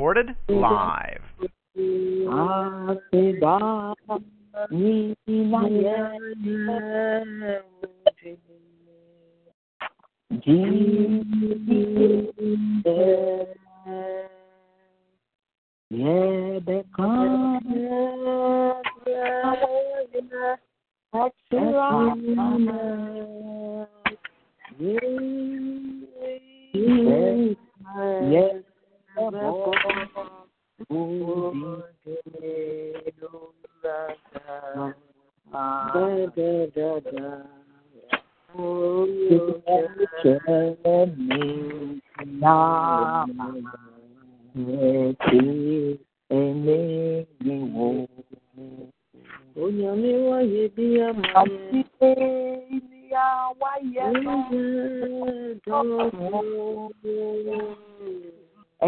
Recorded live. Yes. Ama me.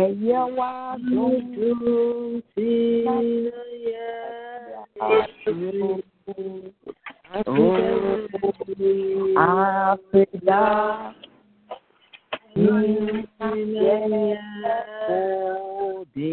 Ẹyẹ wa dúdú sí ẹyẹ àfẹ́dá ní ẹyẹ òde.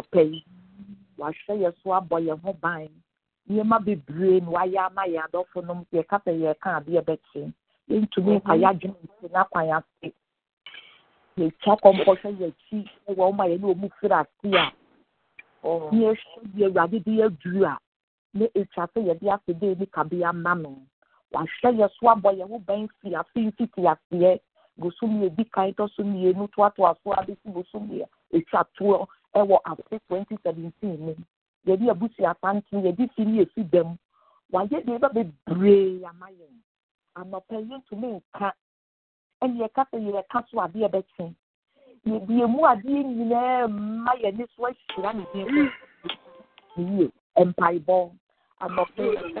anɔpɛ yi wahwɛ yɛ so abɔ yɛn ho ban. Nneɛma bebree na wayɛ ama yɛn adɔfo nom yɛka sɛ yɛka adeɛ bɛkye yɛntumi nka yɛadwene nsi n'akwan ase. Yɛtwa kɔmpɔ hwɛ yɛakyi wɔ ɔma yɛne ɔmu firi ase a yɛhwɛ deɛ awurade de yɛaduru a ne ɛtwa sɛ yɛde asɛdee ne kabea ma no. Wahwɛ yɛ so abɔ yɛn ho ban fi afe mfiti aseɛ. Bosom yɛ di kan tɔ so mmienu toatoa so abɛsi bosom yɛ ɛtwa toɔ ɛwɔ afe twenty seventeen mu yɛde abusua panten yɛde fili efi dɛm wayɛ deɛ ɛba bebree ama yɛn anɔpɛ yɛntumi nka ɛna yɛka sɛ yɛka so adeɛ bɛtwe yɛbie mu adeɛ nyinaa mma yɛne so ahyira ne din so yie mpaebɔ anɔpɛ yɛka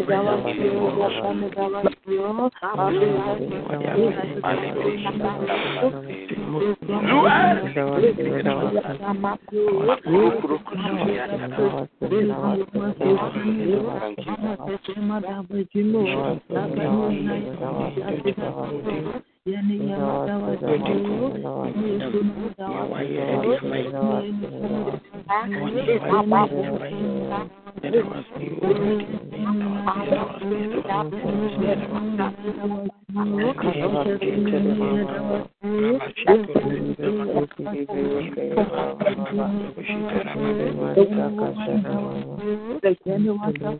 Brindo. Kata. Yani yamada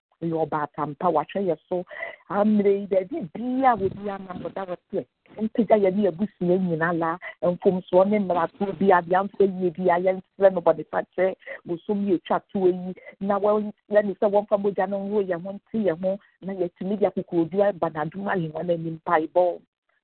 yɛ so ammerɛ yi baabi biara wɔbi anambɔda wɔteɛ mpagya yɛ ne abusua nyinaa la mfomsoɔ ne mmaratoɔ bi adeɛ amfa yie bi a yɛnsrɛ no bɔne fakyɛ bosom yɛ twa toɔ yi na wɔyɛ ne sɛ wɔmfa mogya no nhoro yɛn ho nte yɛn ho na yɛtumi de akokodua aba n'adom ahengua no anim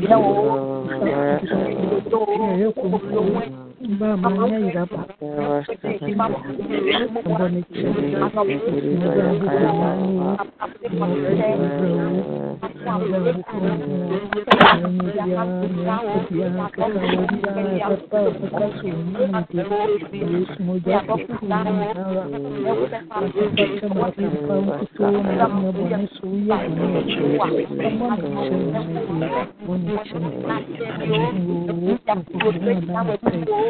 you. Know, mpaebɔ Kosovo adesi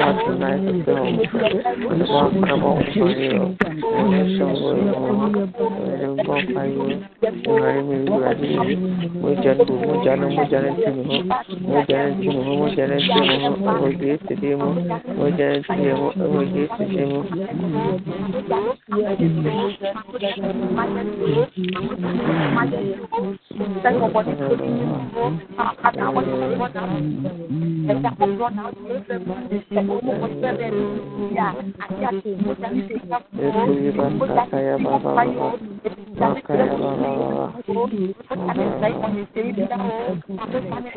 láti náà ṣe wọn wọn kàbọ̀ fàyè ọ̀ ẹ̀ṣọ́ wọ̀nyí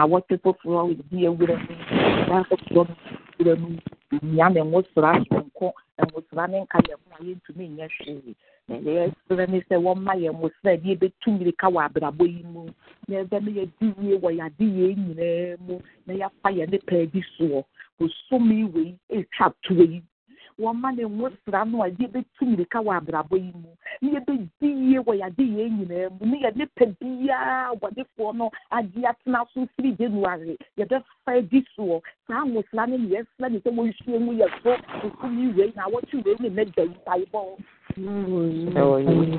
awɔtwe foforɔ di ewura mu na foforɔ mu nya na nwosora sonko nwosora ne nka a nyɛ hwee na yɛsrɛ ne sɛ wɔmma ne wɔma ne nwosra no a yɛde bɛtu mirika wɔ abrabɔ yi mu. Ne yɛbɛdi yie wɔ yɛade yie nyinaa mu. Ne yɛde pɛ biara wɔdefoɔ atena so firi adi soɔ. Saa mu yɛ so bosomi wei na awɔtwe wei ne mɛda yi Mostra muito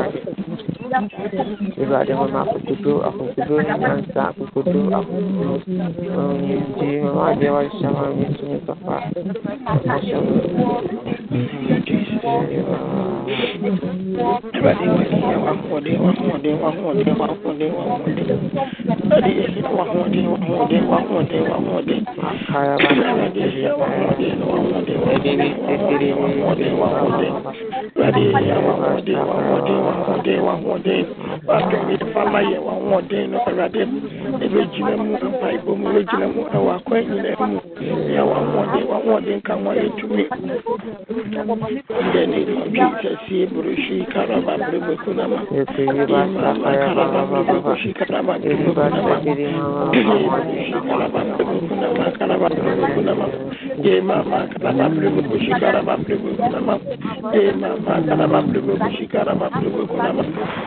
Everybody is here, one more day, one more day, one more day, one more day, one more day, one more day. Everybody is here, one more day, one more day, one more day, one more we fama here, one more day, no, everybody. Ebe gyina mu, mpa ibo mu, ebe gyina mu, ɛwɔ akwan nyinaa mu. Yɛ day, one more day, nka mo ayɛ tumi. In the name of Jesus, burushi karaba brebo kunama. karaba, brebo, karaba, brebo, kunama. Karaba, brebo, bushi, karaba, brebo, kunama. Karaba, brebo, bushi, karaba, brebo, kunama. Mama, karaba, brebo, karaba, brebo, kunama. Mama, karaba, brebo, karaba, brebo, kunama.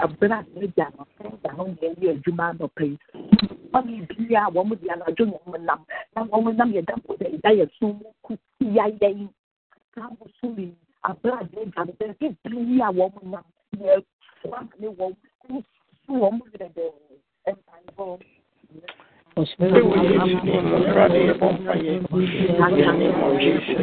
one be a one be an adon one nam. Ya woman nam the guy at Sumu, ya ya ya posted the yella. Abra meja no da no ye ye adwuma no pay. One be a woman be an adon one nam. Na woman nam ye da po the guy at Sumu ku ya ya. Kamu sumi abra meja no be be a woman nam. Ye ne wɔn nsu wɔn dɛdɛ Thank you. In the name of Jesus,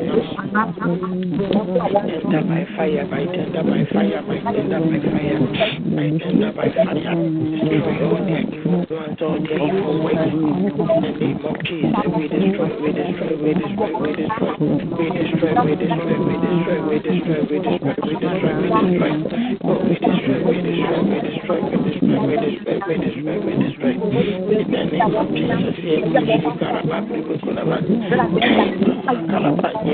Tender by fire, by tender by fire, by tender by fire, by tender by fire. Destroy all their evil plans, all their evil works. In the name of Jesus, we destroy, we destroy, we destroy, we destroy, we destroy, we destroy, we destroy, we destroy, we destroy, we destroy, we destroy. Oh, we destroy, we destroy, we destroy, we destroy, we destroy, we destroy, we destroy. In the name of Jesus, here we should karaba, we will karaba.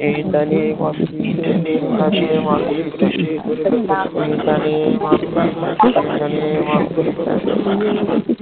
In the.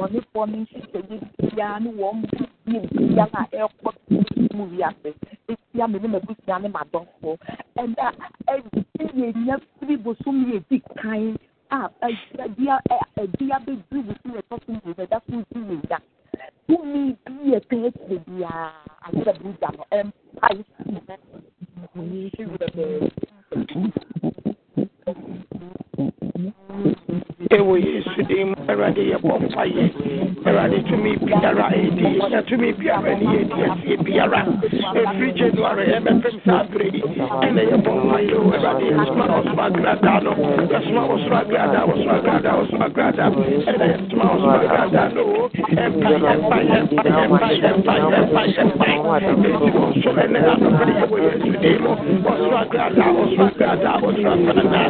bɔnefoɔ no nhyehyɛeɛ biara ne wɔn mu yɛ nsia no a ɛrekɔ mu wi ase etia me ne m'abusua ne m'adɔfoɔ ɛda ɛdi yɛ nya firi bosom yɛ di kan a ɛdi ɛdi abɛdi bosom yɛ tɔso mu yɛ da so di yɛ nya tumi bi yɛ kan ekyir biara ayɛ dɛ bi gya no ɛmpa yɛ si yɛ. ɛwɔ yesu din mu awurade yɛbɔ mpa yɛ awurade tumi biara ɛdi yɛnya tumi biara ne yɛdi aseɛ biara ɛfiri january ɛbɛpem saa berɛ yi ɛna yɛbɔ mpa yɛ o awurade yɛsoma ɔsoma agrada no yɛsoma ɔsoro agrada ɔsoro agrada ɔsoro agrada ɛna yɛsoma ɔsoro agrada no o ɛmpa yɛmpa yɛmpa yɛmpa yɛmpa yɛmpa yɛmpa ɛdi ɔsoro ɛnɛ anɔpɛrɛ yɛwɔ yesu din mu ɔsoro agrada ɔsoro agrada ɔsoro agrada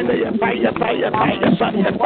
ɛna yɛpa yɛpa yɛpa yɛpa yɛpa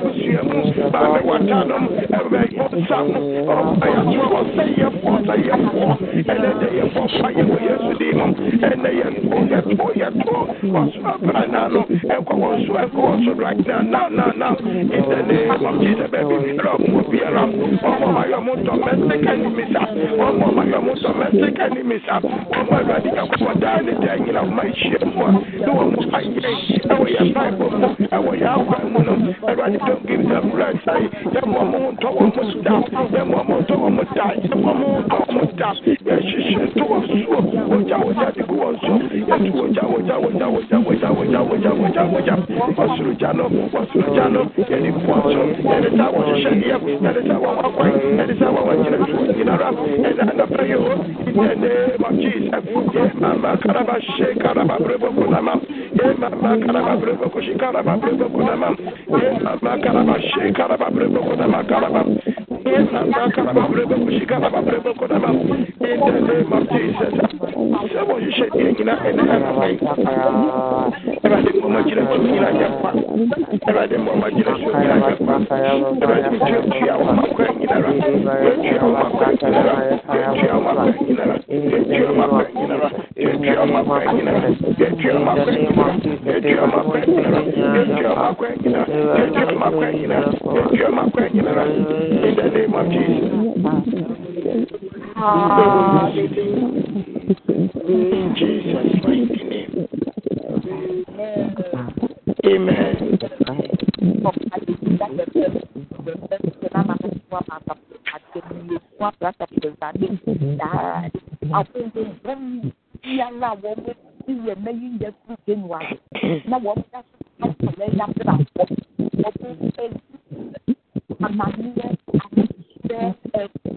abusua mu. Baame wɔtanom. Ɛbɛyifo nsa mu. Ɔbɛyɛso ɔsɛyɛfo ɔsɛyɛfo. Ɛnɛ dɛ yɛbɔ mpaeɛ wɔ Yesu din mu. Ɛnɛ yɛto yɛto yɛto. Ɔso abra na no. Ɛkɔ wɔn so ɛkɔ wɔn so right now now now now. In the name of Jesus baabi biara ɔmo biara. Ɔmo ayɔ mo domestic enemies a. wɔn ɔma yɛ ɔmo domestic enemies a wɔn awurade nyankopɔn daa ne da nyina ɔma ahyia mu a ne wɔn mo ayɛ ɛwɔ yɛ bible mu ɛwɔ yɛ akwan mu no awurade give them rest yɛ mo ɔmo ntɔ wɔn mo da yɛ mo ɔmo ntɔ wɔn mo da yɛ mo ɔmo ntɔ wɔn mo da yɛ hyehyɛ to wɔn suo wogya wogya de gu wɔn so yɛ tu wogya wogya wogya wogya wogya wogya ɔsoro gya no ɔsoro gya no yɛ ne bu ɔso yɛ ne sa wɔn hyehyɛ deɛ yɛ ne sa wɔn akwan yɛ ne sa wɔn agyina nyinara ɛna anapa yɛ hɔ in the name of Jesus yɛ mama karaba hyehyɛ karaba kunama yɛ mama karaba brebo kushi karaba brebo kunama yɛ mama karaba hyehyɛ karaba brebo kunama karaba yɛ Karaba, Karaba, Karaba, Karaba, in akɔ nyinara tuatua wɔn akɔ nyinara tuatua wɔn akɔ nyinara tuatua wɔn akɔ nyinara tuatua wɔn akɔ nyinara tuatua wɔn akɔ nyinara in. In Jesus' mighty name. Amen. biara wɔn mo ti yɛ mɛyi yɛ firi january na the name of Jesus. Hallelujah. In Jesus' mighty name. Amen. Amen.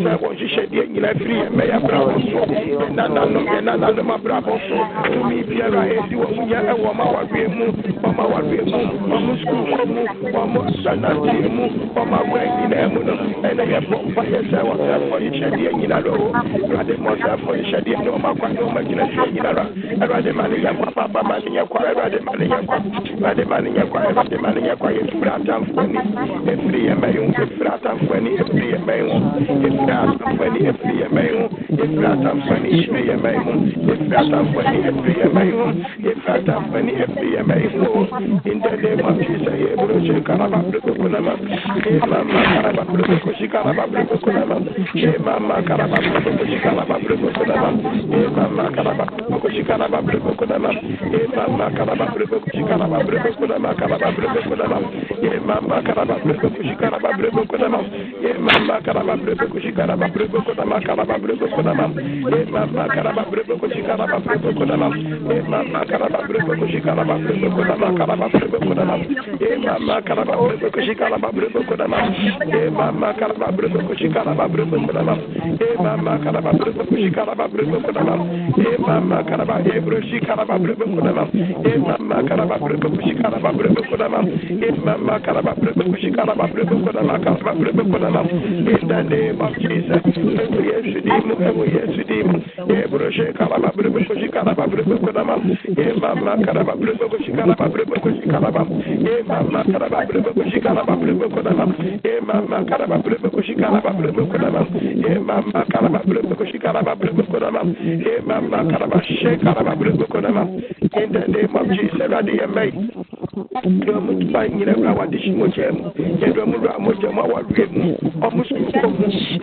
sɛ wɔnhyehyɛ deɛ nyina firi yɛ mɛyɛ so nananom yɛ nananom so tumi biara ɛdi wɔ mu nyɛ ɛwɔ ma mu mu mu mu nyinaa mu no ɛnɛ yɛbɔ mpa yɛ sɛ nyina awurade ne ɔma kwa ne ɔma gyina nyina awurade ma ne yɛ kwa papa ma ne yɛ kwa awurade ma ne yɛ kwa awurade ma ne yɛ kwa awurade ma ne yɛ kwa atamfoɔ ɛfiri yɛ mɛyɛ ɛfiri atamfoɔ ɛfiri yɛ mɛyɛ Islam'ın yapmayayım. İfratam beni içmeyemeyim. İfratam beni yapmayayım. İfratam beni yapmayayım. İndeleyim hapşise yebroşe karabam rıkıkunamam. Şeymama karabam rıkıkuşi karabam rıkıkunamam. Şeymama karabam rıkıkuşi karabam rıkıkunamam. Şeymama karabam rıkıkuşi karabam rıkıkunamam. Şeymama karabam rıkıkuşi karabam rıkıkunamam. Karabam rıkıkunamam. Şeymama karabam rıkıkuşi karabam rıkıkunamam. Şeymama karabam rıkıkuşi karaba brebo in the name of Jesus. Yes, In the name of Jesus,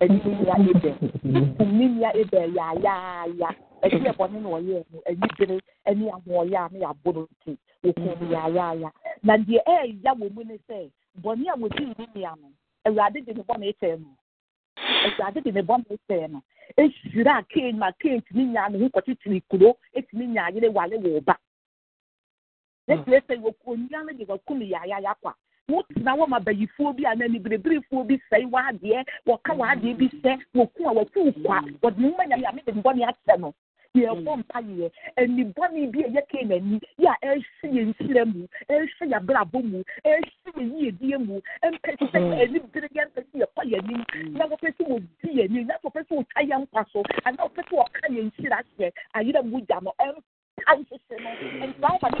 ɛni ne nua ebɛ kum ne nua ebɛ yaayaaya ɛti yɛ bɔne na ɔyɛ no ɛni bere ɛni ahoɔyɛ a ne yɛabɔ no ti wokum no yaayaaya na deɛ ɛɛya wɔ mu ne sɛ bɔne a wɔdi ne nua no awurade de ne bɔne kyɛɛ no awurade de ne bɔne kyɛɛ no ehyira a keen ma keen tumi nyaa ne ho kɔkyekyere kuro etumi nyaa yere wale wɔ ba ne kyerɛ sɛ onua no de wakum yaayaaya kwa wotena wɔ ma bayifoɔ bi a na niberebirifoɔ bi sɛe w'adeɛ wɔka w'adeɛ bi sɛ wɔku a wɔku kwa wɔde nwoma nyame mede mbɔne akyɛ no yɛbɔ mpa yɛ anibɔne bi a ɛyɛ kee n'ani yɛ a ɛhyɛ yɛ nhyira mu ɛhyɛ yɛ abrabɔ mu ɛhyɛ yɛ yiedie mu ɛmpɛ sɛ hmm. ɛni bere yɛ mpɛ sɛ yɛkɔ yɛ anim na hmm. wɔpɛ sɛ wɔdi yɛ anim na wɔpɛ sɛ wɔtwa yɛ nkwa so anaa wɔpɛ sɛ wɔka yɛ nhyira hyɛ ayerɛ mu gya no ɛmpa nhyehyɛ no hmm. ɛnsa wɔma ne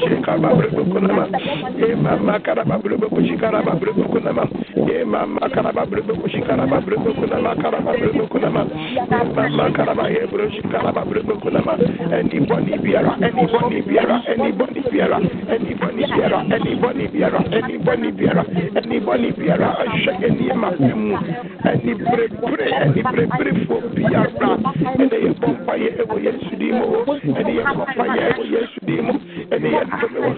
hyɛ kaba kunama e mama karaba brebe kushi karaba brebe kunama e mama karaba brebe kushi karaba brebe kunama karaba brebe kunama e mama karaba e broshi karaba brebe kunama anybody anybody anybody anybody anybody anybody anybody yɛdome wɔn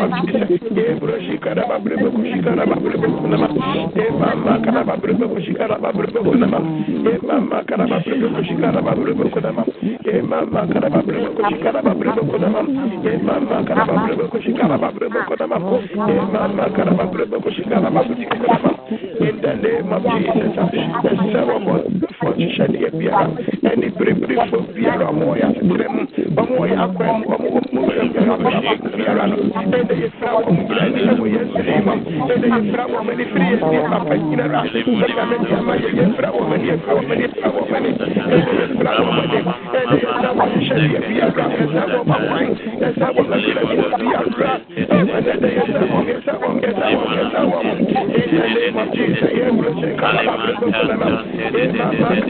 of jesus yɛburo shikara babrebe ko shikara babrebe ko nama shikara babrebe ko nama emama kara babrebe ko shikara babrebe ko nama emama kara babrebe ko shikara babrebe ko nama in the name of jesus wɔbɔ fɔ hyehyɛ deɛ biara ɛne berebere fo biara ɔmo wɔ yɛ asetere mu ɔmo wɔ yɛ akwan mu ɔmo wɔ mu biara no ɛna yɛfira wɔn nyinaa ne ɛwɔ yɛ sere mu ɛna yɛfira wɔn ani firi yɛ sie papa nyinara ɛna ne nneɛma yɛ yɛfira wɔn ani yɛfira wɔn ani yɛfira wɔn ani ɛna yɛfira wɔn ani ɛna yɛsɛ wɔn hyehyɛ deɛ biara ɛsɛ wɔn akwan ɛsɛ wɔn akira deɛ biara ɛna ɛna yɛsɛ wɔn yɛsɛ wɔn yɛsɛ wɔn yɛsɛ wɔn in the name of jesus yɛ wuro sɛ kala babrɛ bɛ kɔnɔ ma ɛna ma kala babrɛ bɛ kɔsi kala babrɛ bɛ kɔnɔ ma ɛna ma kala babrɛ bɛ kɔsi kala babrɛ bɛ kɔnɔ ma ɛna ma kala babrɛ bɛ kɔsi kala babrɛ bɛ kɔnɔ ma ɛna ma kala babrɛ bɛ kɔsi kala babrɛ bɛ kɔnɔ ma in the name of jesus eburo sɛ kala babrɛ bɛ kɔsi kala babrɛ bɛ kɔnɔ ma ɛna ma kala babrɛ bɛ kɔsi kala babrɛ bɛ kɔnɔ ma ɛna ma kala babrɛ bɛ kɔsi kala babrɛ bɛ kɔnɔ ma in the name of jesus ebo yesu ni mu eburo sɛ kala babrɛ bɛ kɔnɔ ma ɛna ma kala babrɛ bɛ kɔsi kala babrɛ bɛ kɔnɔ ma amen. bosom yɛ fa toɔ ne yɛwura mu yi o yɛma yɛ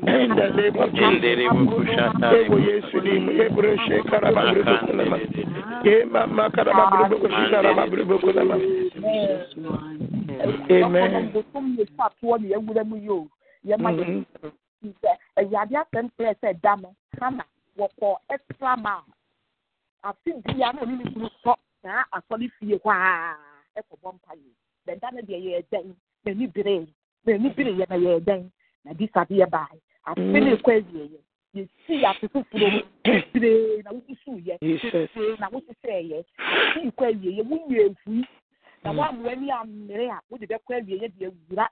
sɛ awurade asɛm kyerɛ sɛ da no hana wɔkɔ extra mile afe bia na ɔne ne kunu sɔ saa asɔre fie hɔ a ɛkɔbɔ mpa yi bɛda no deɛ yɛyɛ dɛn n'ani bere n'ani bere yɛ na yɛyɛ dɛn na di sa deɛ baa afe ne kɔ awie yɛ yɛsi afe foforɔ mu bebree na wosusu yɛ bebree na wohyehyɛ yɛ afe kɔ awie yɛ wonyɛ efui na woamoa ani ammere a wode bɛkɔ awie yɛ de awura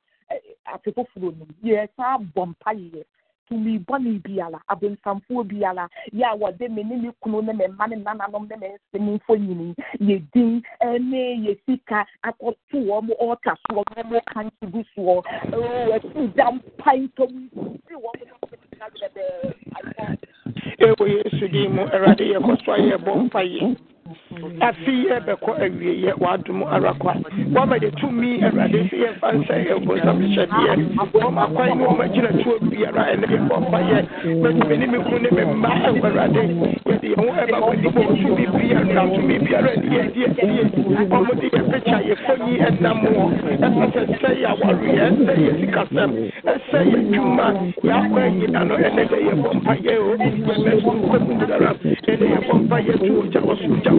afe foforɔ mu yɛsan bɔ mpa yɛ tumi bɔne biara abonsamfoɔ biara yɛ a wɔde me ne me ne sika yesu mu afi yɛbɛkɔ awieɛ wadom arakwa. Wama yɛtumi awurade sɛ yɛmfa nsɛ ɛbonsam hyɛdeɛ wɔma kwan ne wɔma gyina tuo biara ɛnɛ yɛbɔ mpayɛ mɛtumi ne me ne me mma ɛwɔ awurade yɛde yɛn ho ɛba w'anim wɔ tumi biara tumi biara ne yɛdi asie ɔmode yɛ picture yɛfɔnyi ɛnam wɔ ɛsɛ sɛ sɛ yɛ awareɛ ɛsɛ yɛ sikasɛm ɛsɛ yɛ dwuma yɛakɔ anyina no ɛnɛ dɛ yɛbɔ mpayɛ o ogya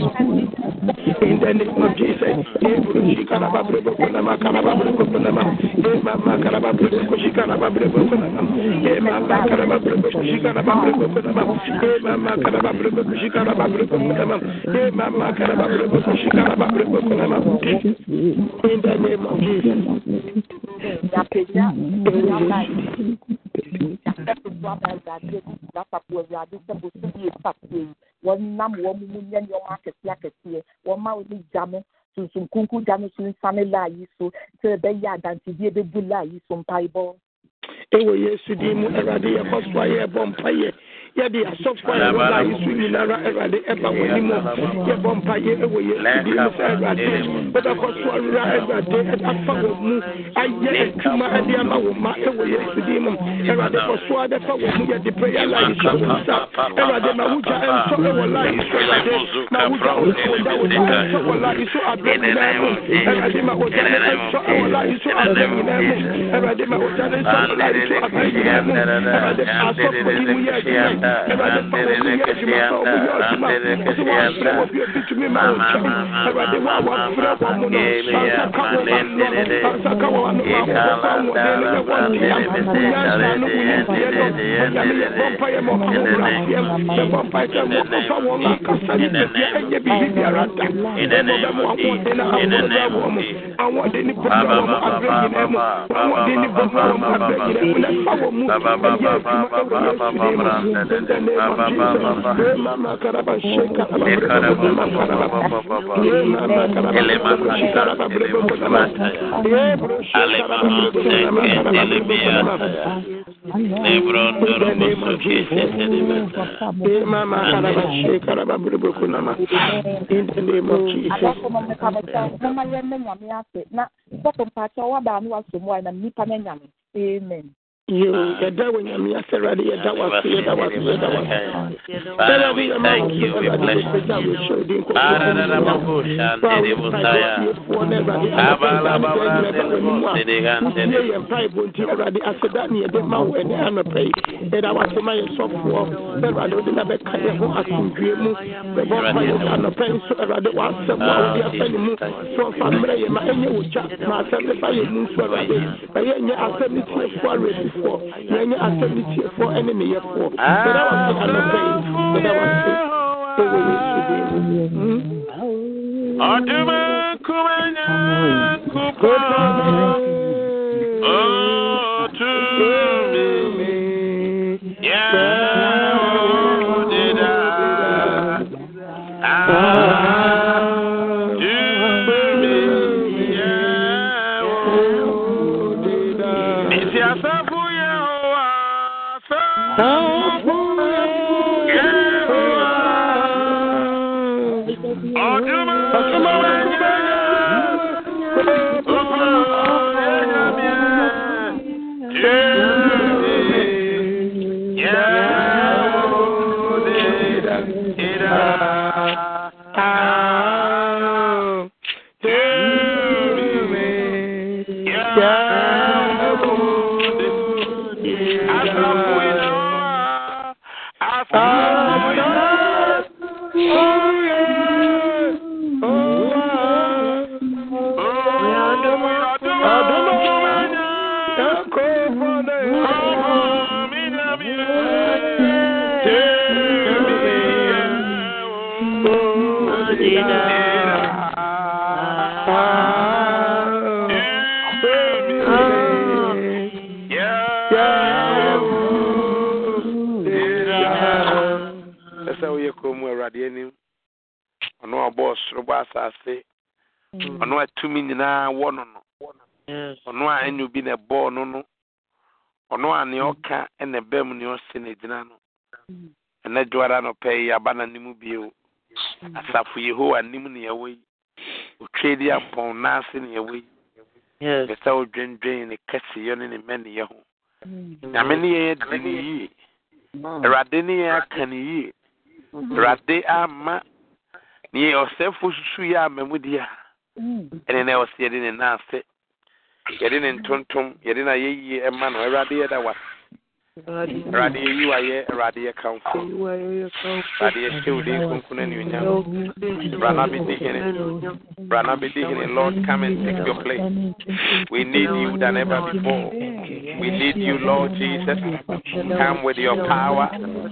In the name of Jesus. Ebrushi kalaba brebo kunama kalaba brebo kunama. Emama kalaba brebo kushi kalaba brebo kunama. Emama kalaba brebo kushi kalaba brebo kunama. Emama kalaba brebo kushi kalaba brebo kunama. Emama kalaba brebo kushi kalaba brebo kunama. In the name of Jesus. Wɔnam wɔn mu nyɛ nneɛma akɛseɛ akɛseɛ wɔma wo ne gya no sunsun kunkun gya no so nsane laa yi so. Sɛ ɛbɛyɛ adansidie bɛbu laa yi so mpaebɔ ɛwɔ yesu din mu awurade yɛkɔ so a yɛbɔ mpayɛ yɛde asɔfo a yɛwɔ la yi so nyinara awurade ɛba wɔ anim yɛbɔ ɛwɔ yesu mu. Sɛ awurade wobɛkɔ so awura awurade afa wɔ mu ayɛ adwuma ɛde ama wɔ ma ɛwɔ yesu mu awurade kɔ so a bɛfa wɔ mu yɛde prayer la yi so wɔ nsa awurade ma wogya ɛnsɔ ɛwɔ la yi so awurade ma wogya woda woda ɛnsɔ wɔ la so abrɛ nyinaa mu awurade ma wogya no ɛnsɔ ɛwɔ la so abrɛ nyinaa mu awurade ma wogya no ɛnsɔ wɔ la yi so abrɛ nyinaa mu awurade asɔfo yi mu yɛ adwuma Baba Amen yɛda nyame awurade yɛ mpaebɔ nti awurade aseda ne yɛde ma wo ɛne anɔpɛ yi yɛda wase ma yɛ sɔfoɔ sɛ awurade wode na bɛka yɛ ho asomdwie mu bɛbɔ mpa yɛ anɔpɛ yi nso awurade w'asɛm a wode afa ne mu sɛ ɔmfa mmerɛ yɛ ma ɛnyɛ wo ma asɛm ne ba yɛ mu nso awurade ma yɛnyɛ asɛm ne tiefoɔ awerɛfifoɔ for enemy asɛm ne tiefoɔ ɛne meyɛfoɔ meda wase anɔpa yi meda wase ɛwɔ yesu din mu ɔdoma kumanya ɔno a tumi nyinaa wɔ no no. Ɔno a ɛne obi na ɛbɔɔ no no. Ɔno a nea ɔka ɛna ɛbɛn mu nea ɔsi na gyina no. Ɛnɛ dwoara no pɛ yi aba n'anim bio. Asafo yehowa anim na yɛwɔ yi. Otwa di apɔn n'ase na yɛwɔ yi. Pɛ sɛ odwendwen ne kɛseyɛ ne ne mɛneyɛ ho. Nyame ne yɛn adi ne yie. Awurade ne yɛn aka ne yie. Awurade ama. Ne yɛ ɔsɛfo susu yɛ ama mu di a ɛne na ɔsi yɛde ne nan ase yɛde ne ntontom yɛde na yɛyie ɛma no awurade yɛda wa lord come and take your place. We need you than ever before. We need you lord jesus. Come with your power.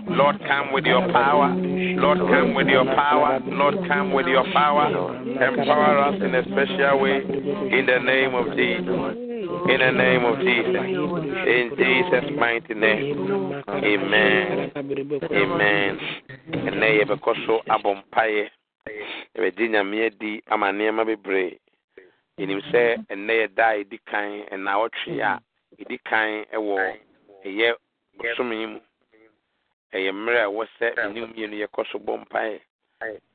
Lord come with your power. Lord come with your power. Lord come with your power. Empower us in a special way. In the name of jesus in the name of Jesus. In Jesus' mighty name. Amen. Amen. And now you have a koso abom paye. Yɛbɛgye nyame adi ama nneɛma bebree yɛnim sɛ ɛnnɛ yɛda a ɛdi kan ɛna ɔtwe a ɛdi kan ɛwɔ ɛyɛ bosome yi mu ɛyɛ mmerɛ a ɛwɔ sɛ ɛne mmienu yɛkɔ so bɔ mpaeɛ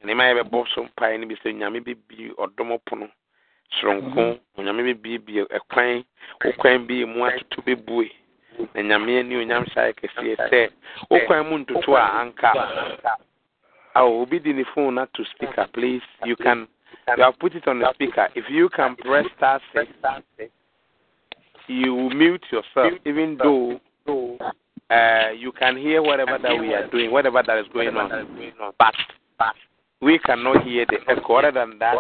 nneɛma yɛbɛbɔ so mpaeɛ no bi sɛ nyame bɛbi ɔdom pono soronko onyame bebiebie ɛkwan wo kwan bi mu atoto bebue. Na nyame ani onyam hyɛ kɛseɛ sɛ wo kwan mu ntoto a anka oh obi di ne phone not to speaker please you can you have put it on the speaker. If you can press star six you mute yourself even though uh, you can hear whatever that we are doing whatever that is going on. But we cannot hear the echo. Other than that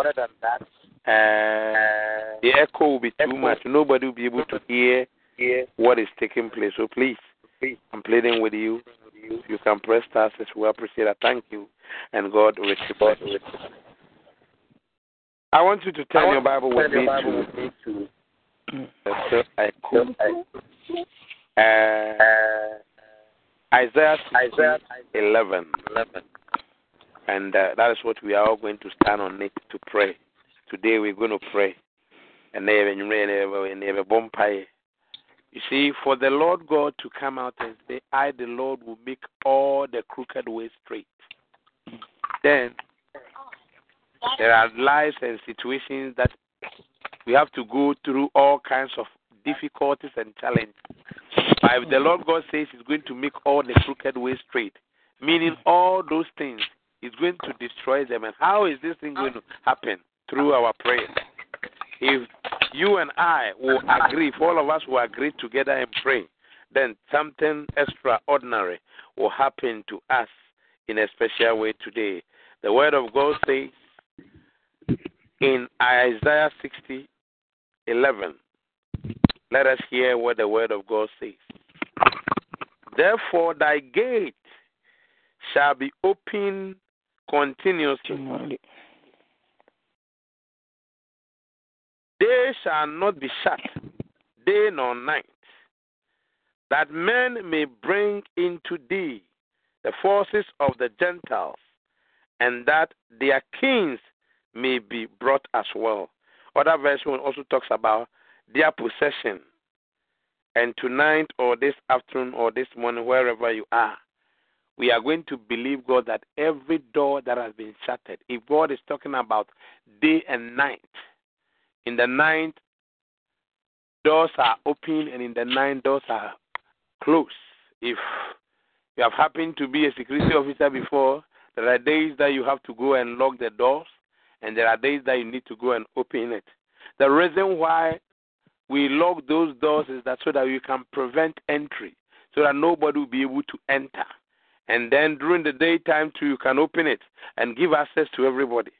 uh, the echo will be too much. Nobody will be able to hear what is taking place. So please, I'm pleading with you. You can press stars as we appreciate it. Thank you. And God will receive I want you to turn your Bible with me to I uh, Isaiah, Isaiah 11. And uh, that is what we are all going to stand on it to pray. Today we're going to pray. And you see, for the Lord God to come out and say, I, the Lord, will make all the crooked ways straight. Then there are lives and situations that we have to go through all kinds of difficulties and challenges. But if the Lord God says He's going to make all the crooked ways straight, meaning all those things, He's going to destroy them. And how is this thing going to happen? Through our prayer. If you and I will agree, if all of us will agree together and pray, then something extraordinary will happen to us in a special way today. The Word of God says in Isaiah 60 11, let us hear what the Word of God says. Therefore, thy gate shall be open continuously They shall not be shut day nor night, that men may bring into thee the forces of the Gentiles, and that their kings may be brought as well. Other version also talks about their possession. And tonight, or this afternoon, or this morning, wherever you are, we are going to believe God that every door that has been shuttered, if God is talking about day and night, in the night, doors are open, and in the night, doors are closed. If you have happened to be a security officer before, there are days that you have to go and lock the doors, and there are days that you need to go and open it. The reason why we lock those doors is that so that we can prevent entry, so that nobody will be able to enter. And then during the daytime too, you can open it and give access to everybody.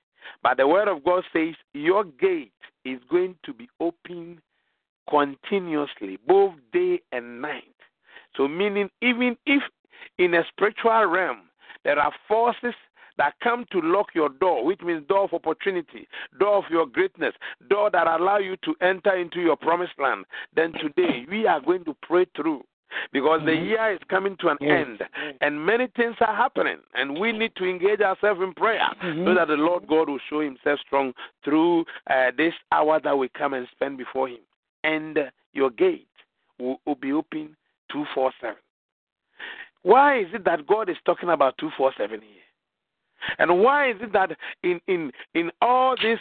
But the word of God says, Your gate is going to be open continuously, both day and night. So, meaning, even if in a spiritual realm there are forces that come to lock your door, which means door of opportunity, door of your greatness, door that allow you to enter into your promised land, then today we are going to pray through because the year is coming to an Yes. end and many things are happening and we need to engage ourselves in prayer Mhm. so that the Lord God will show himself strong through uh, this hour that we come and spend before him. And uh, your gate will, will be open 247. Why is it that God is talking about 247 here? And why is it that in, in, in all these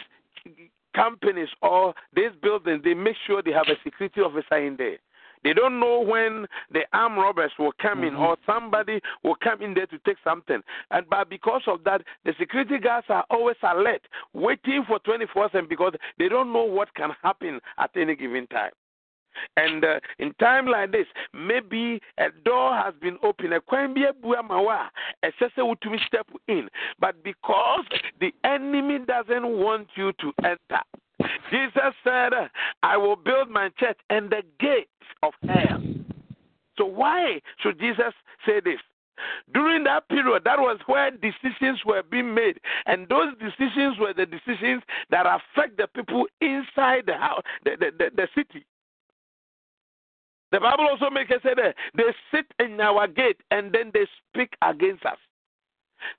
companies or these buildings, they make sure they have a security officer in there? They don't know when the armed robbers will come in or somebody will come in there to take something. And but because of that, the security guards are always alert, waiting for 24 7 because they don't know what can happen at any given time. And uh, in time like this, maybe a door has been opened. A kwan bi abu a, ɛsɛ sɛ wotumi step in. But because the enemy doesn't want you to enter, Jesus said, I will build my church and the gates of hell. So why should Jesus say this? During that period, that was where decisions were being made, and those decisions were the decisions that affect the people inside the house, the, the, the, the city. The Bible also makes it say that they sit in our gate and then they speak against us.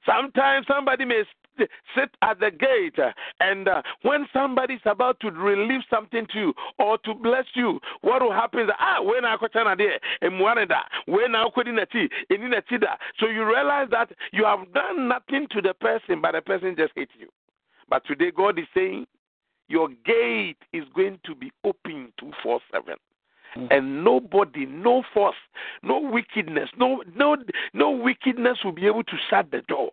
Sometimes somebody may sit at the gate, and uh, when somebody is about to relieve something to you or to bless you, what will happen is ah, when I na there, emwaneda, when I could in a tea, in a tea da. So you realize that you have done nothing to the person, but the person just hates you. But today God is saying, your gate is going to be open two four seven and nobody, no force, no wickedness, no no no wickedness will be able to shut the door.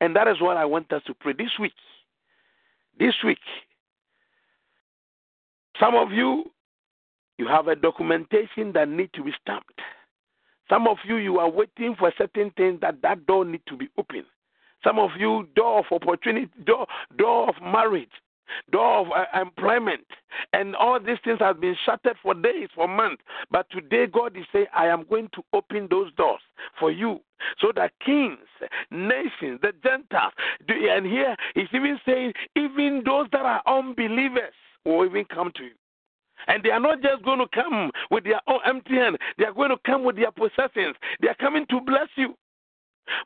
And that is what I want us to pray this week. This week, some of you, you have a documentation that need to be stamped. Some of you, you are waiting for certain things that that door need to be open. Some of you, door of opportunity, door, door of marriage, door of uh, employment, and all these things have been shuttered for days, for months. But today, God is saying, I am going to open those doors for you so that kings, nations, the Gentiles, and here he's even saying, even those that are unbelievers will even come to you. And they are not just going to come with their own empty hand, they are going to come with their possessions. They are coming to bless you.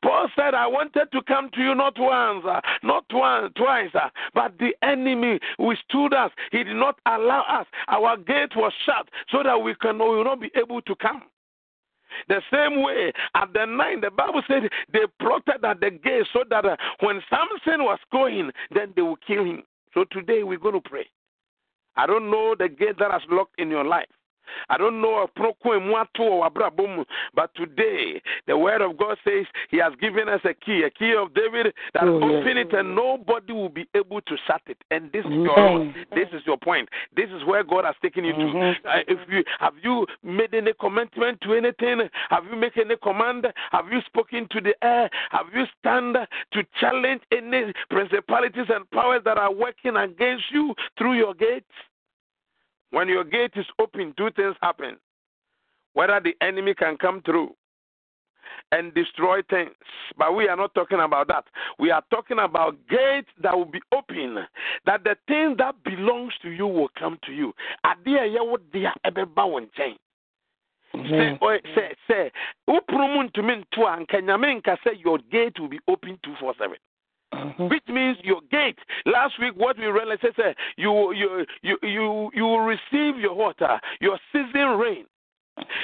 Paul said, I wanted to come to you not once, uh, not once, twice, uh, but the enemy withstood us. He did not allow us. Our gate was shut so that we can we will not be able to come. The same way at the night, the Bible said they plotted at the gate so that uh, when Samson was going, then they would kill him. So today we're going to pray. I don't know the gate that has locked in your life. I don't know but today the word of God says He has given us a key, a key of David that Oh, open it and nobody will be able to shut it. And this is your this is your point. This is where God has taken you Mhm. to. Uh, if you have you made any commitment to anything, have you made any command? Have you spoken to the air? Have you stand to challenge any principalities and powers that are working against you through your gates? When your gate is open, two things happen. Whether the enemy can come through and destroy things. But we are not talking about that. We are talking about gates that will be open, that the things that belongs to you will come to you. Adeɛ a ɛyɛ wo dea ɛbɛba wo nkyɛn. Sɛ sɛ sɛ wopunu mu ntumi nto a nka nyame nka sɛ your gate will be open two four seven. Mhm. which means your gate. Last week, what we realized is that you you you you you will receive your water, your season rain.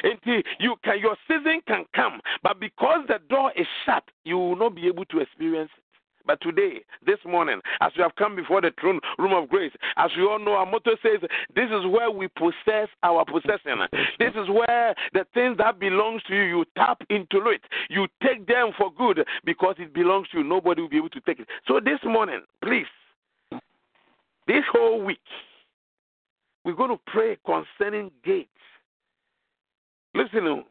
Until you can, your season can come, but because the door is shut, you will not be able to experience. But today, this morning, as we have come before the throne room of grace, as we all know, our motto says, "This is where we possess our possession. This is where the things that belongs to you, you tap into it. You take them for good because it belongs to you. Nobody will be able to take it. So this morning, please, this whole week, we're going to pray concerning gates. Listen, oh,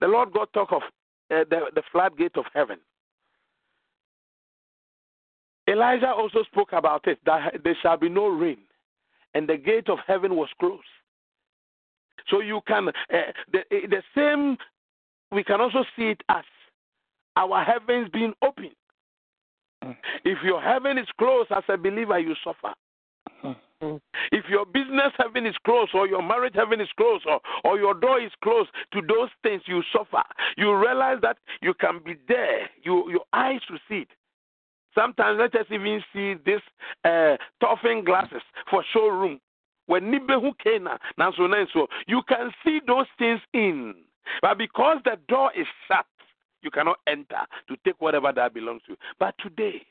the Lord God talk of uh, the, the floodgate of heaven. Elijah also spoke about it that there shall be no rain, and the gate of heaven was closed. So you can uh, the the same. We can also see it as our heavens being open. If your heaven is closed as a believer, you suffer. Mm. If your business heaven is closed, or your marriage heaven is closed, or, or your door is closed to those things, you suffer. You realize that you can be there. You, your eyes will see it. Sometimes let us even see this uh, toffing glasses for showroom. When nibehu kena you can see those things in, but because the door is shut, you cannot enter to take whatever that belongs to you. But today,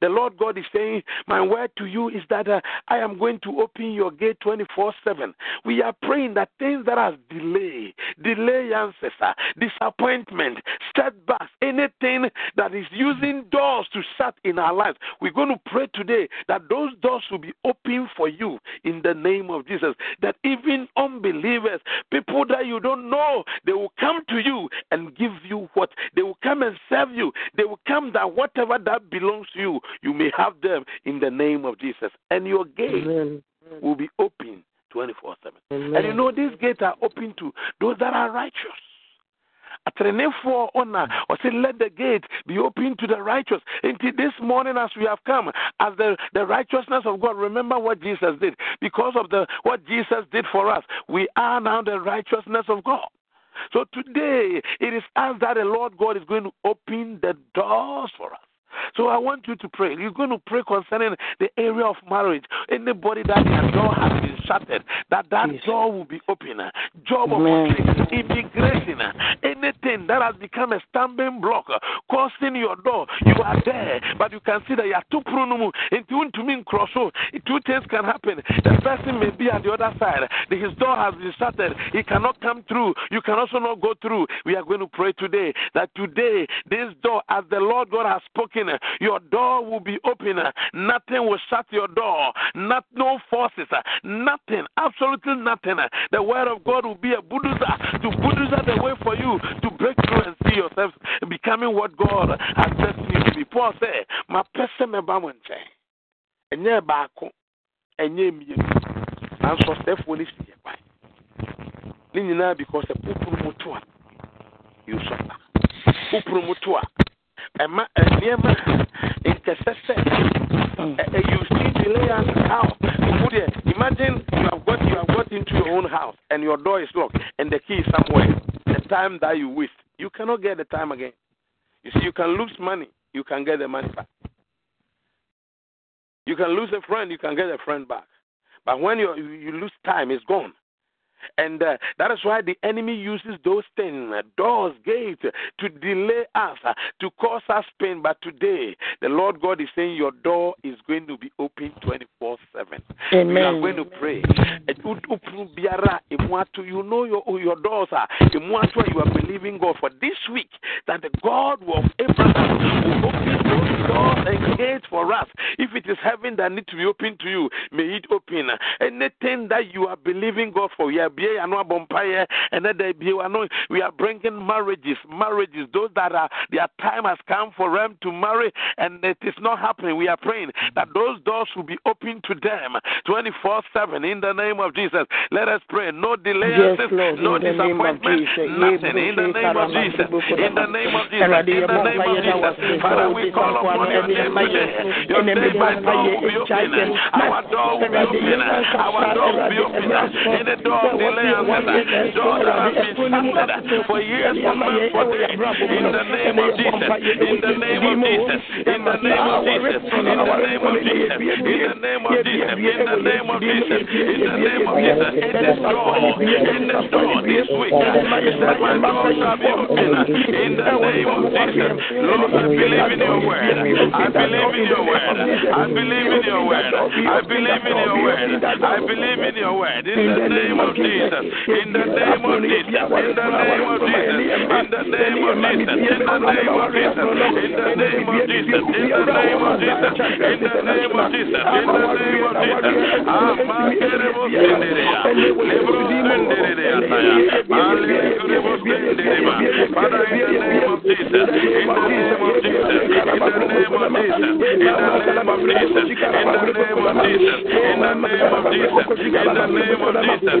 the Lord God is saying, My word to you is that uh, I am going to open your gate 24 7. We are praying that things that has delay, delay answers, uh, disappointment, setbacks, anything that is using doors to shut in our lives, we're going to pray today that those doors will be open for you in the name of Jesus. That even unbelievers, people that you don't know, they will come to you and give you what? They will come and serve you. They will come that whatever that belongs to you, you may have them in the name of Jesus. And your gate Amen. will be open 24 7. And you know, these gates are open to those that are righteous. Atrenefoɔ ɔna ɔsɛ let the gate be open to the righteous. Until this morning, as we have come, as the, the righteousness of God, remember what Jesus did. Because of the what Jesus did for us, we are now the righteousness of God. So today, it is us that the Lord God is going to open the doors for us. So I want you to pray. You're going to pray concerning the area of marriage. Anybody that their door has been shuttered, that that yes. door will be open. Job opportunity, immigration, anything that has become a stumbling block, uh, causing your door. You are there, but you can see that you are too prunumu. Into mean cross. Two things can happen. The person may be at the other side. His door has been shuttered. He cannot come through. You can also not go through. We are going to pray today that today this door, as the Lord God has spoken open. Your door will be open. Nothing will shut your door. Not no forces. Nothing. Absolutely nothing. The word of God will be a bulldozer to bulldozer the way for you to break through and see yourself becoming what God has destined you to be. Paul said, "My person me ba nkyɛn. Ɛnyɛ baako, ɛnyɛ mmienu. Nanso ɔsɛfoɔ ne si yɛ kwan. Ne nyinaa because ɛpoporo mu to a, you suffer. Poporo mu to a, ɛma nneɛma nkɛsɛ sɛ hmm. you see delay and how imagine you have got you have got into your own house and your door is locked and the key is somewhere. The time that you waste. You cannot get the time again. You see you can lose money. You can get the money back. You can lose a friend. You can get a friend back. But when you you lose time it's gone and uh, that is why the enemy uses those things, uh, doors, gates, to delay us, uh, to cause us pain. But today, the Lord God is saying your door is going to be open 24 7. Amen. We are going to pray. You know your, your doors are. You are believing God for this week that the God of Abraham will open those doors and gates for us. If it is heaven that needs to be open to you, may it open. Anything that you are believing God for, we are bie ano abɔmpaeɛ ɛnɛ da bie ano we are bringing marriages marriages those that are their time has come for them to marry and it is not happening. We are praying that those doors will be open to them 24 7 in the name of Jesus. Let us pray. No delays yes, no disappointment nothing. In the name of Jesus. in the name of Jesus. In the name of Jesus. Father we call upon your name today. Your name my door will be open. our door will be open. our door will be open. in the door of delay and door that has been shuttered for years, for months, for days. In the name of Jesus. In the name of Jesus. In the name of Jesus. In the name of Jesus. In the name of Jesus. In the name of Jesus. In the name of Jesus. In this door. In this door this week. That my door shall be open. In the name of Jesus. Lord, I believe in your word. I believe in your word. I believe in your word. I believe in your word. I believe in your word. In the name of Jesus. Jesus. In the name of Jesus. In the name of Jesus. In the name of Jesus. In the name of Jesus. In the name of Jesus. In the name of Jesus. In the name of Jesus. In the name of Jesus. Amakerebo senderea. Lebro senderea taya. Alekurebo senderema. Father, in the name of Jesus. In the name of Jesus. In the name of Jesus. In the name of Jesus. In the name of Jesus. In the name of Jesus. In the name of Jesus. In the name of Jesus.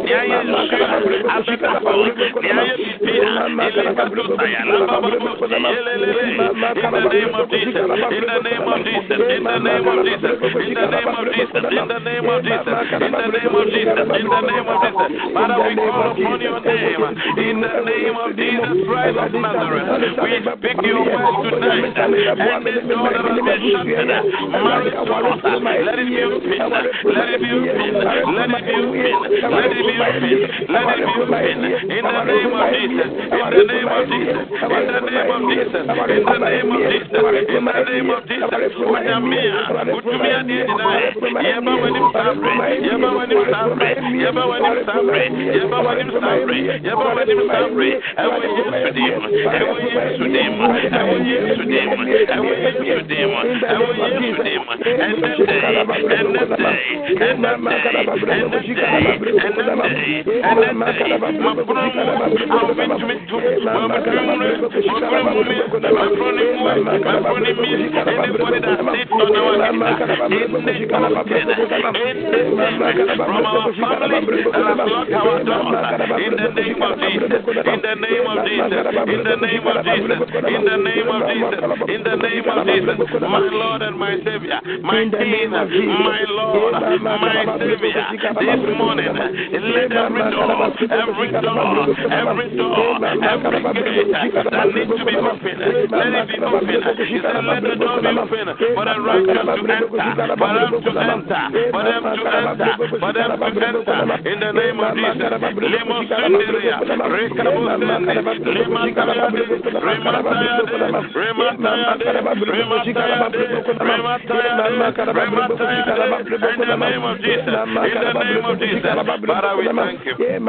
Nea yɛ nsuo abɛka fɔ. Nea yɛ bibi a eleka to saya. Lababa bo yelelele. In the name of Jesus. In the name of Jesus. In the name of Jesus. In the name of Jesus. In the name of Jesus. In the name of Jesus. In the name of Jesus. Father, we call upon your name. In the name of Jesus Christ of Nazareth. We speak your word tonight. And this door that has been shut. Marriage doors. Let it be open. Let it be open. Let it be open. Let it be open. Let it be open. In the name of Jesus. In the name of Jesus. In the name of Jesus. In the name of Jesus. In the name of Jesus. Onyamia. Utumia dinaye. Yeba wanim sabre. Yeba wanim sabre. Yeba wanim sabre. Yeba wanim sabre. Yeba wanim sabre. Ewo Yesu dim. Ewo Yesu dim. Ewo Yesu dim. Ewo Yesu dim. Ewo Yesu dim. And the day. And the day. And the day. And the day. And the day. In the mountain, from our family that has locked our doors, in the name of Jesus, in the name of Jesus, in the name of Jesus, in the name of Jesus, in the name of Jesus, my Lord and my Savior, my King, my Lord, my Savior, this morning, let every door, every door, every door, every gate that needs to be open, let it be open. He said, let the door be open for the righteous to enter, for them to enter, for them to enter, for them to enter. In the name of Jesus, Lemo Sundiria, Rekabo Sendi, Lema Tayade, Rema Tayade, Rema Tayade, Rema Tayade, Rema Tayade, Rema Tayade. In the name of Jesus, in the name of Jesus, Father, thank you. In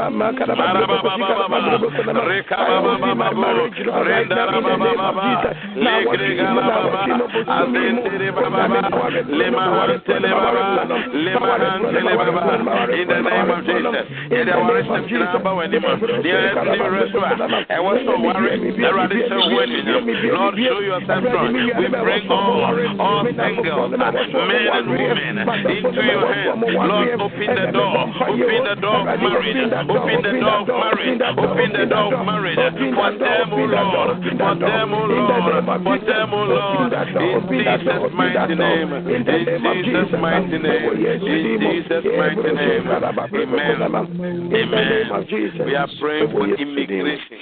the name of Jesus. In the worship number when him, the new restaurant, and what's so worried, the radical wedding, Lord, show yourself strong. We bring all, all singles, men and women, into your hands. Lord, open the door, open the door of marriage, open the door of marriage, open the door of marriage. for them, O Lord, for them, O Lord, for them, O Lord, in Jesus' mighty name, in Jesus' mighty name, in Jesus' mighty name, Amen. Amen. We are praying for immigration,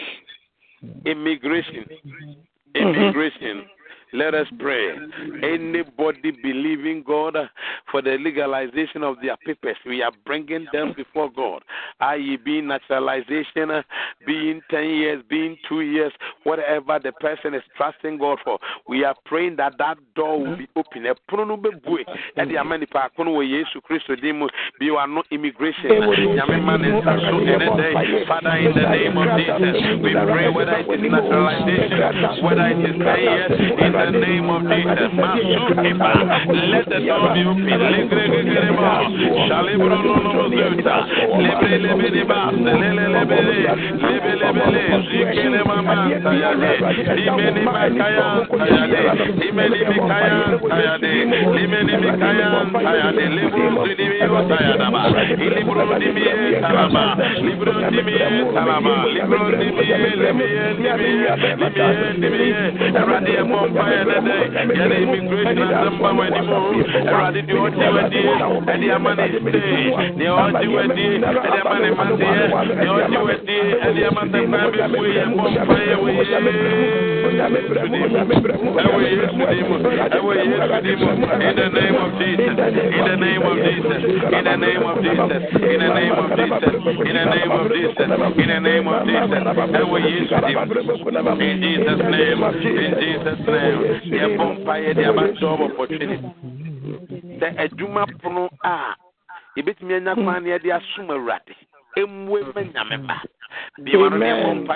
immigration, immigration. Let us pray. Anybody believing God for the legalization of their papers, we are bringing them before God. I.e., being naturalization, being 10 years, being two years, whatever the person is trusting God for, we are praying that that door will be open. Ɛde ama nipa akono wɔ Yesu Kristo din mu bi no immigration. Father, in the name of Jesus, we pray whether it is naturalization, whether it is 10 years, in the name of Jesus. Masukiba, let the door be open. Legre gegereba, shalibro no no mozuta, lebre lebe di bas, lele lebe le, lebe lebe le, zikele mama tayade, limeni makaya tayade, limeni mikaya tayade, limeni mikaya tayade, libro zidimi yo tayadaba, libro dimi talaba, libro dimi talaba, libro dimi limi dimi limi dimi, eradi ɛnɛdɛ yɛne immigration asɛmpa w'ani mu awurade deɛ ɔgye w'adie ɛde ama ne stay deɛ ɔgye w'adie ɛde ama ne maseɛ deɛ ɔgye w'adie ɛde ama sɛ kwan yɛ mbɔ mpaeɛ wɔ yesu ɛwɔ yesu din mu ɛwɔ yesu din mu in the name of jesus. In the name of jesus. In the name of jesus. In the name of jesus. In the name of jesus. In the name of jesus. Ɛwɔ yesu din in jesus name. In jesus name yɛbɔ mpaeɛ de aba job opportunity sɛ adwuma pono a yɛbɛtumi anya kwan ne yɛde asom awurade ɛmmue ma nyame ba Amen.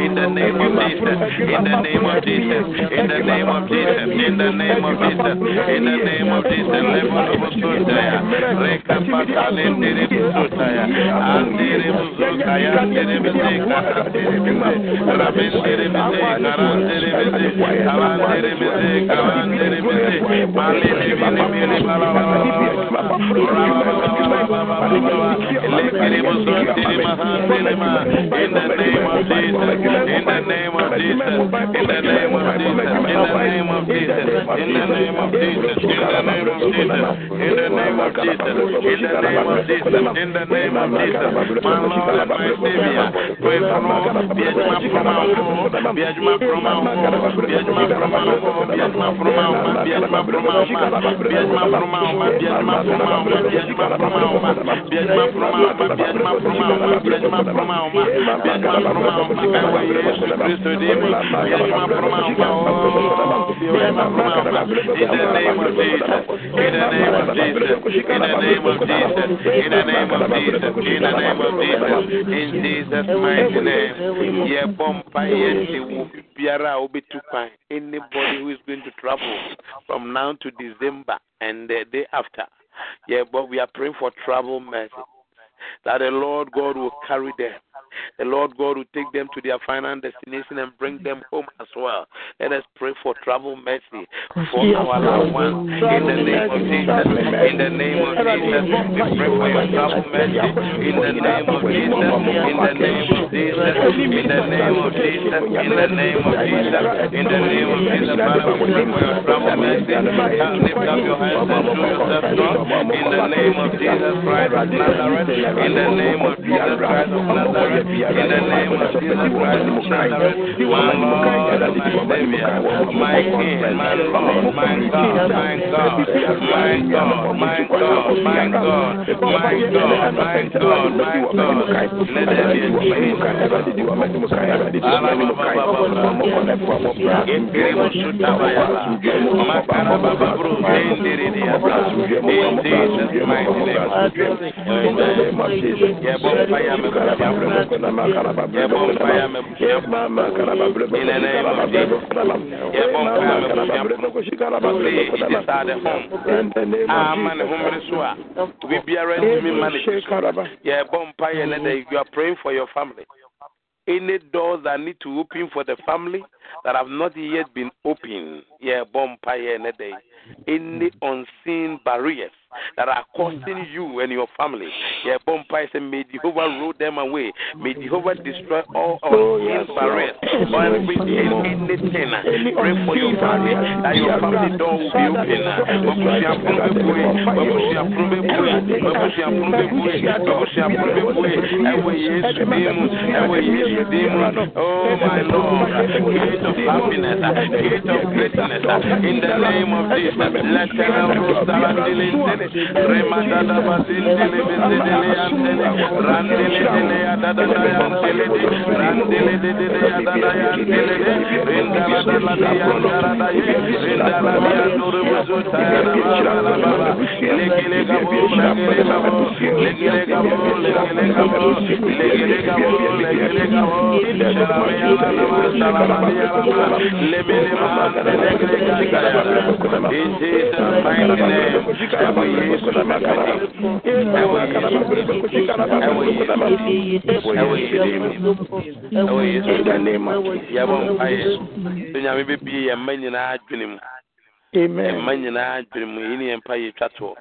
In the name of Jesus, in the name of Jesus, in the name of Jesus, in the name of Jesus, in the name of Jesus, Lemonobusutaya, Rekapatalim Diribusutaya, Andiribusutaya, Diribisika, Rabin Diribisika, Ran Diribisika, Alan Diribisika, Alan Diribisika, Malin Diribisika, Rabin Diribisika, Biadma from Alma, Biadma from Alma, Biadma from Alma, Biadma from Alma, in the name of jesus in the name of jesus in the name of jesus in the name of jesus in jesus mighty name anybody who is going to travel from now to december and the day after. Yeah, but we are praying for travel mercy. That the Lord God will carry them. The Lord God will take them to their final destination and bring them home as well. Let us pray for travel mercy for our loved ones. In the name of Jesus. In the name of Jesus. We pray for your travel mercy. In the name of Jesus. In the name of Jesus. In the name of Jesus. In the name of Jesus. In the name of Jesus. Father, we pray for your travel mercy. Lift up your hands and show yourself strong. In the name of Jesus Christ of Nazareth. In the name of Jesus Christ of Nazareth. Jesus' you. In the name of Jesus. Amen. You are praying for your family. Any doors that need to open for the family that have not yet been opened, yeah, bompire, any unseen barriers that are causing you and your family. Yeah, Bompire said, May Jehovah roll them away. May Jehovah destroy all unseen barriers. Anything, anything. Pray for your family that your family door will be open. Oh my Lord, gate of happiness, gate of greatness, in the name of Jesus. Let Remada da Basili Bidili and Randili Dilea Dadanaya and Dilidi, Randili Dilea Danaya and Dilidi, Rindala Daladia and Daradai, Rindala Dianduru Zuta, Baba, Legile Gabo, Legile Gabo, Legile Gabo, Legile Gabo, Legile Gabo, Legile Gabo, Shalamaya Lama, Shalamaya Lama, Lebele Mama, Legile Gaya, in Jesus' mighty name. Nyame bɛbie yɛ mma nyinaa adwene mu mma nyinaa adwene mu ɛyi ne yɛ mpa yɛtwa toɔ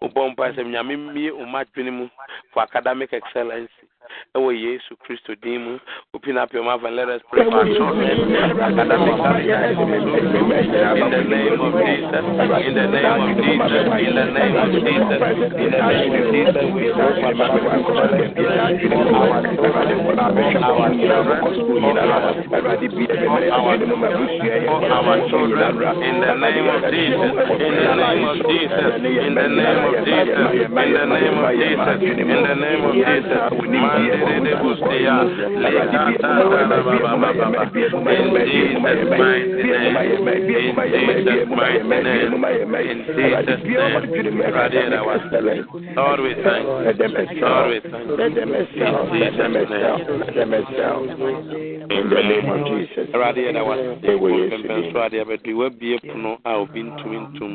wobɔ mpa sɛ nyame mmie wo ma adwene mu for academic excellence ɛwɔ yesu kristo din mu open up your mouth and let us pray for our children academically in the name of jesus in the name of jesus in the name of jesus in the name of jesus we pray for academic our children our children our for our children in the name of jesus in the name of jesus in the name of jesus in the name of jesus in the name of jesus Lord, we thank you. Let them excel. Lord, we thank you. Let them excel. Let them excel. Let them excel. In the name of Jesus. Awurade yɛda wase Ɛwɔ Yesu mpɛmpɛn din. so adeɛ bɛdu wabie pono a obi ntumi ntom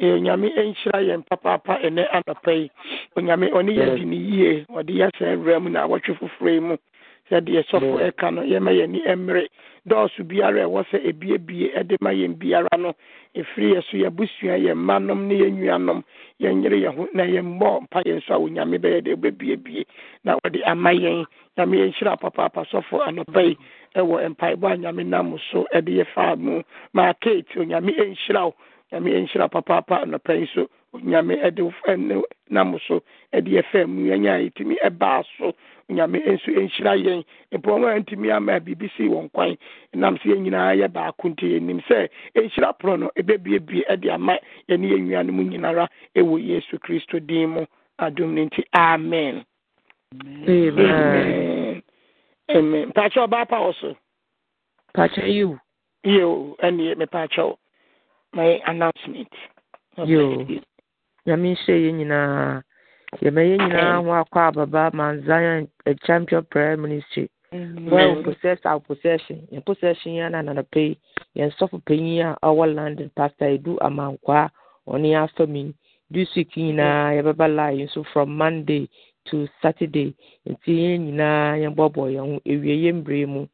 Ee, Onyame nhyira yɛn papaapa ɛnɛ anɔpa yi. Onyame ɔne yɛ di ne yie. Ɔde yɛ sɛ nwura mu na awɔtwe foforɔ yi mu. Sɛdeɛ sɔfo ɛka no, yɛma yɛn ani mmere. Dɔɔso biara ɛwɔ sɛ ebiebie ɛde ma yɛn biara no, efiri yɛ so yɛbusua, yɛn mmanom ne yɛn nuanom, yɛn nyere yɛn ho na yɛn mmɔ mpa yɛn so a Onyame bɛyɛ de ɛbɛbiebie na ɔde ama yɛn. Nyame nhyira papaapa sɔfo anɔpa yi ɛwɔ mpaebɔ a Nyame nam so ɛde yɛ faa mu. Ma Kate, Onyame nhyira wo. Nyame nhyira papaapa anɔpa yi so nyame ɛde wo fa- ne nam so ɛde yɛfɛ mu yɛnya a yɛtumi ɛbaa so nyame nso nhyira yɛn. Mpo wɔn a ntumi ama biribi si wɔn kwan nam sɛ yɛn nyinaa yɛ baako nti yɛnim sɛ nhyira porɔ no ɛbɛbiebie ɛde ama yɛne yɛn nuanom nyinara ɛwɔ yesu kristo din mu. Adom no nti amen. Amen. Amen. Mpakyɛ ɔbaa pa wɔ so? Pacha you. yio ɛneɛ mepakyɛw my announcement Yo. Nyame nhyɛ yɛn nyinaa. Yɛma yɛn nyinaa ho akɔ ababa ma Zion a champion prayer ministry. Where we possess our possession. Yɛn possession yɛn na nanapa yi. Yɛn sɔfo panyin a ɔwɔ London pastor Edu Amankwa ɔne afa mi. This week nyinaa yɛbɛba live nso from Monday to Saturday. Nti yɛn nyinaa yɛn bɔbɔ yɛn ho ewie yɛn mbere mu.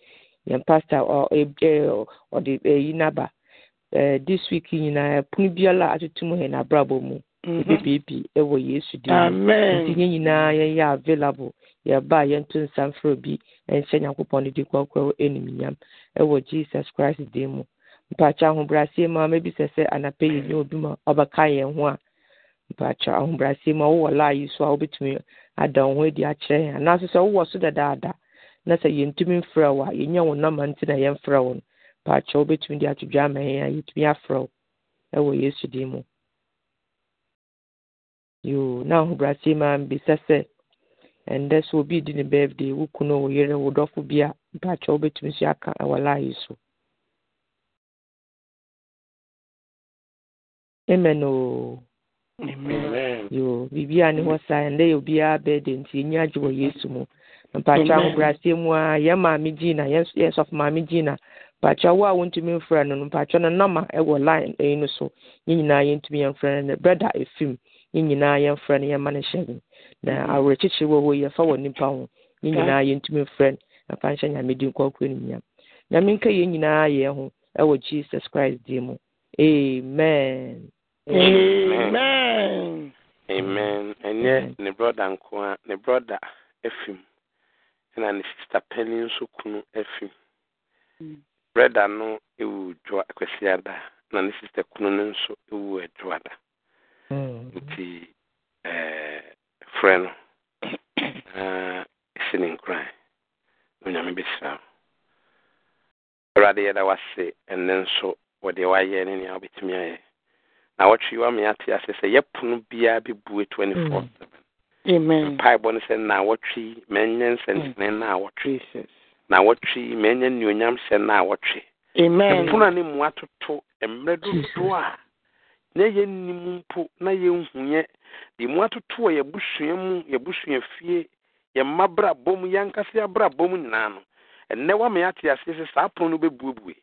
Yɛn pastor ɔ ɛ ɛ ɔde ɛyi naba. Ɛɛ this week nyinaa pono biara a atutu mu yɛn abrabɔ mu. Ebebeebi ɛwɔ Yesu din mu. nti yɛn nyinaa yɛyɛ available. Yɛba a yɛnto nsa mfrɛ bi ɛnhyɛ nyankopɔn no di kɔkɔɔ animuonyam ɛwɔ jesus christ din mu. Mpakyɛ ahobrɛaseɛ mu a mɛbisɛ sɛ anapɛ yɛnyɛ obi ma ɔbɛka yɛn ho a mpakyɛ ahobrɛaseɛ mu a wowɔ laa yi so a wobɛtumi ada wo ho adi akyerɛ yɛn. Anaasɛ sɛ wowɔ so dadaada na sɛ yɛntumi mfrɛ wo a yɛnya wo nɔma nti na yɛmfrɛ wo no. Mpakyɛ wobɛtumi de ato dwa ama yɛn a yɛtumi afrɛ wo ɛwɔ yesu din mu yoo na ahobrɛaseɛ mu a mbisa sɛ ɛndɛ sɛ obi di ne birthday wo kunu wo yere wo dɔfo bi a mpakyɛ wobɛtumi so aka ɛwɔ laa yi so amen o. Amen. Yo biribiaa ne hɔ saa ɛndɛ yɛ obiara birthday nti ɛnyi agye wɔ yesu mu Amen. ahobrɛaseɛ mu a yɛn maame gyina yɛn yɛ sɔfo maame gyina mpakyɛ wo a wontumi mfrɛ no no mpakyɛ no nɔma ɛwɔ line ɛyi no so yɛn nyinaa yɛntumi yɛmfrɛ no no brɛda efim yɛn nyinaa yɛmfrɛ no yɛma no hyɛ no na awerɛkyekyere wɔ hɔ yi, yɛfa wɔ nipa ho yɛn nyinaa yɛntumi mfrɛ no na fa nhyɛ nyame din kɔkɔɔ no nyam nyame nka yɛn nyinaa yɛn ho ɛwɔ jesus christ din mu. Amen. Amen. Amen. Ɛnyɛ ne brɔda nko a ne brɔda afim ɛna ne sista panyin nso kunu afim brɔda no ewu dwoa kwasiada na hmm. hmm. hmm. ne sista kunu no nso ewu adwoada nti frɛ no na esi ne nkran na onyame bɛhyira wo awurade yɛda wase ɛnnɛ nso wɔdeɛ wayɛ ne nea wobɛtumi ayɛ na wɔtwe wa me ate ase sɛ yɛpono biara bɛbue 24 amen. Mpaebɔ no sɛ na wɔtwe yi mɛnyɛ nsɛnkyerɛnne na wɔtwe na wɔtwe yi mɛnyɛ nnuonyam hyɛ na wɔtwe. Amen. Ɛpono a ne mu atoto mmerɛ dodoɔ a na yɛnnim mpo na yɛnhu yɛ de mu atoto wɔ yɛbusua mu yɛbusua fie yɛn mma brabɔ mu yɛnkasa abrabɔ mu nyinaa no ɛnnɛ wa me ate ase sɛ saa pono no bɛbuebue.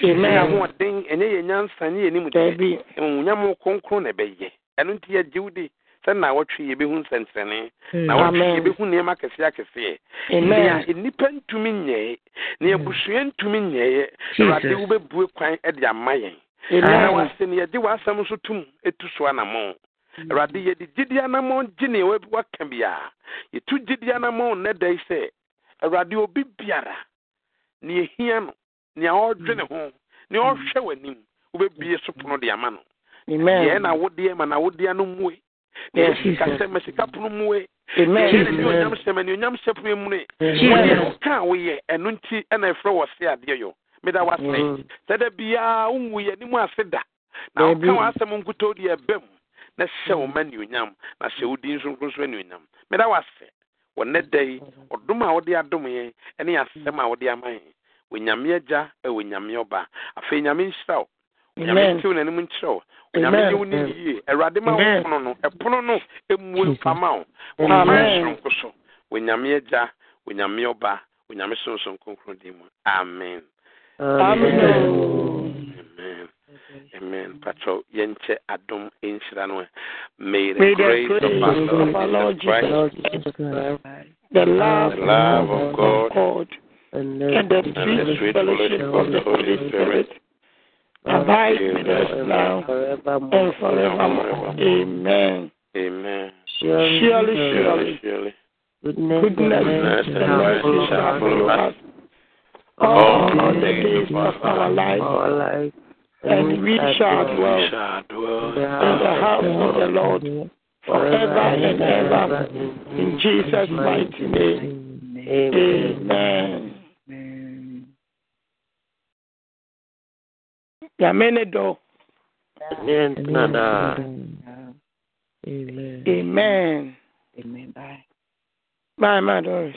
Ɛnyɛ ahoɔden ɛnyɛ yɛ nyansa ne yɛ nim deɛ dabi. ɛmunyam kronkron na ɛbɛyɛ. Ɛno nti yɛgye wo de sɛ na wɔtwe yɛbɛhu nsɛnkyerɛnne na wɔtwe yɛbɛhu nneɛma akɛseɛ akɛseɛ nea nnipa ntumi nyɛɛ na abusua ntumi nyɛɛ awurade wobɛbue kwan de ama yɛn. Ɛna wase no yɛgye w'asɛm nso tom ɛtu so anammɔn awurade yɛde gyidi anammɔn gye ne waka biaa yɛtu gyidi anammɔn nnɛ da yi sɛ awurade obi biara nea ehia no nea ɔdwene ho nea ɔhwɛ w'anim wobɛbie so pono de ama no. Deɛ na wodeɛ ma na wodeɛ no mmue deɛ sika pono deɛ ne onyam ma ne onyam sɛ pono mmue wɔdeɛ ɔka a woyɛ ɛno nti ɛna ɛfrɛ wɔ se adeɛ yɔ meda wase. Sɛ da biara wonwu yɛ anim ase da. Na woka w'asɛm nkutoo deɛ ɛbɛ mu na hyɛ wo ma anuonyam na hyɛ wo din nsonkronso anuonyam meda wase. Wɔnnɛ da yi ɔdom a wode adom ɛne asɛm a wode ama yɛn onyame agya ɛwɔ nyame ɔba afei nyame nhyira wo onyame ntew n'anim nkyerɛ wo onyame yɛ wo ne yie. Awurade ma wo pono no. Ɛpono no ɛmue mfama wo. Wɔmfa nsoronko so. Onyame agya onyame ɔba onyame sonson kronkron din mu. Amen. Amen. Amen. Patro yɛnkyɛ adom nhyira no. May the grace of our lord jesus christ the love, the love of god and the, and the sweet fellowship of the Holy Spirit abide with us now and forevermore. Amen. Amen. Surely, surely, surely, goodness, goodness and mercy shall follow us all the days of our life, and we shall dwell in the house of the Lord forever and ever. In Jesus' mighty name. Amen. Yamene do. Amen. Amen. Amen. Bye. Bye, my daughters.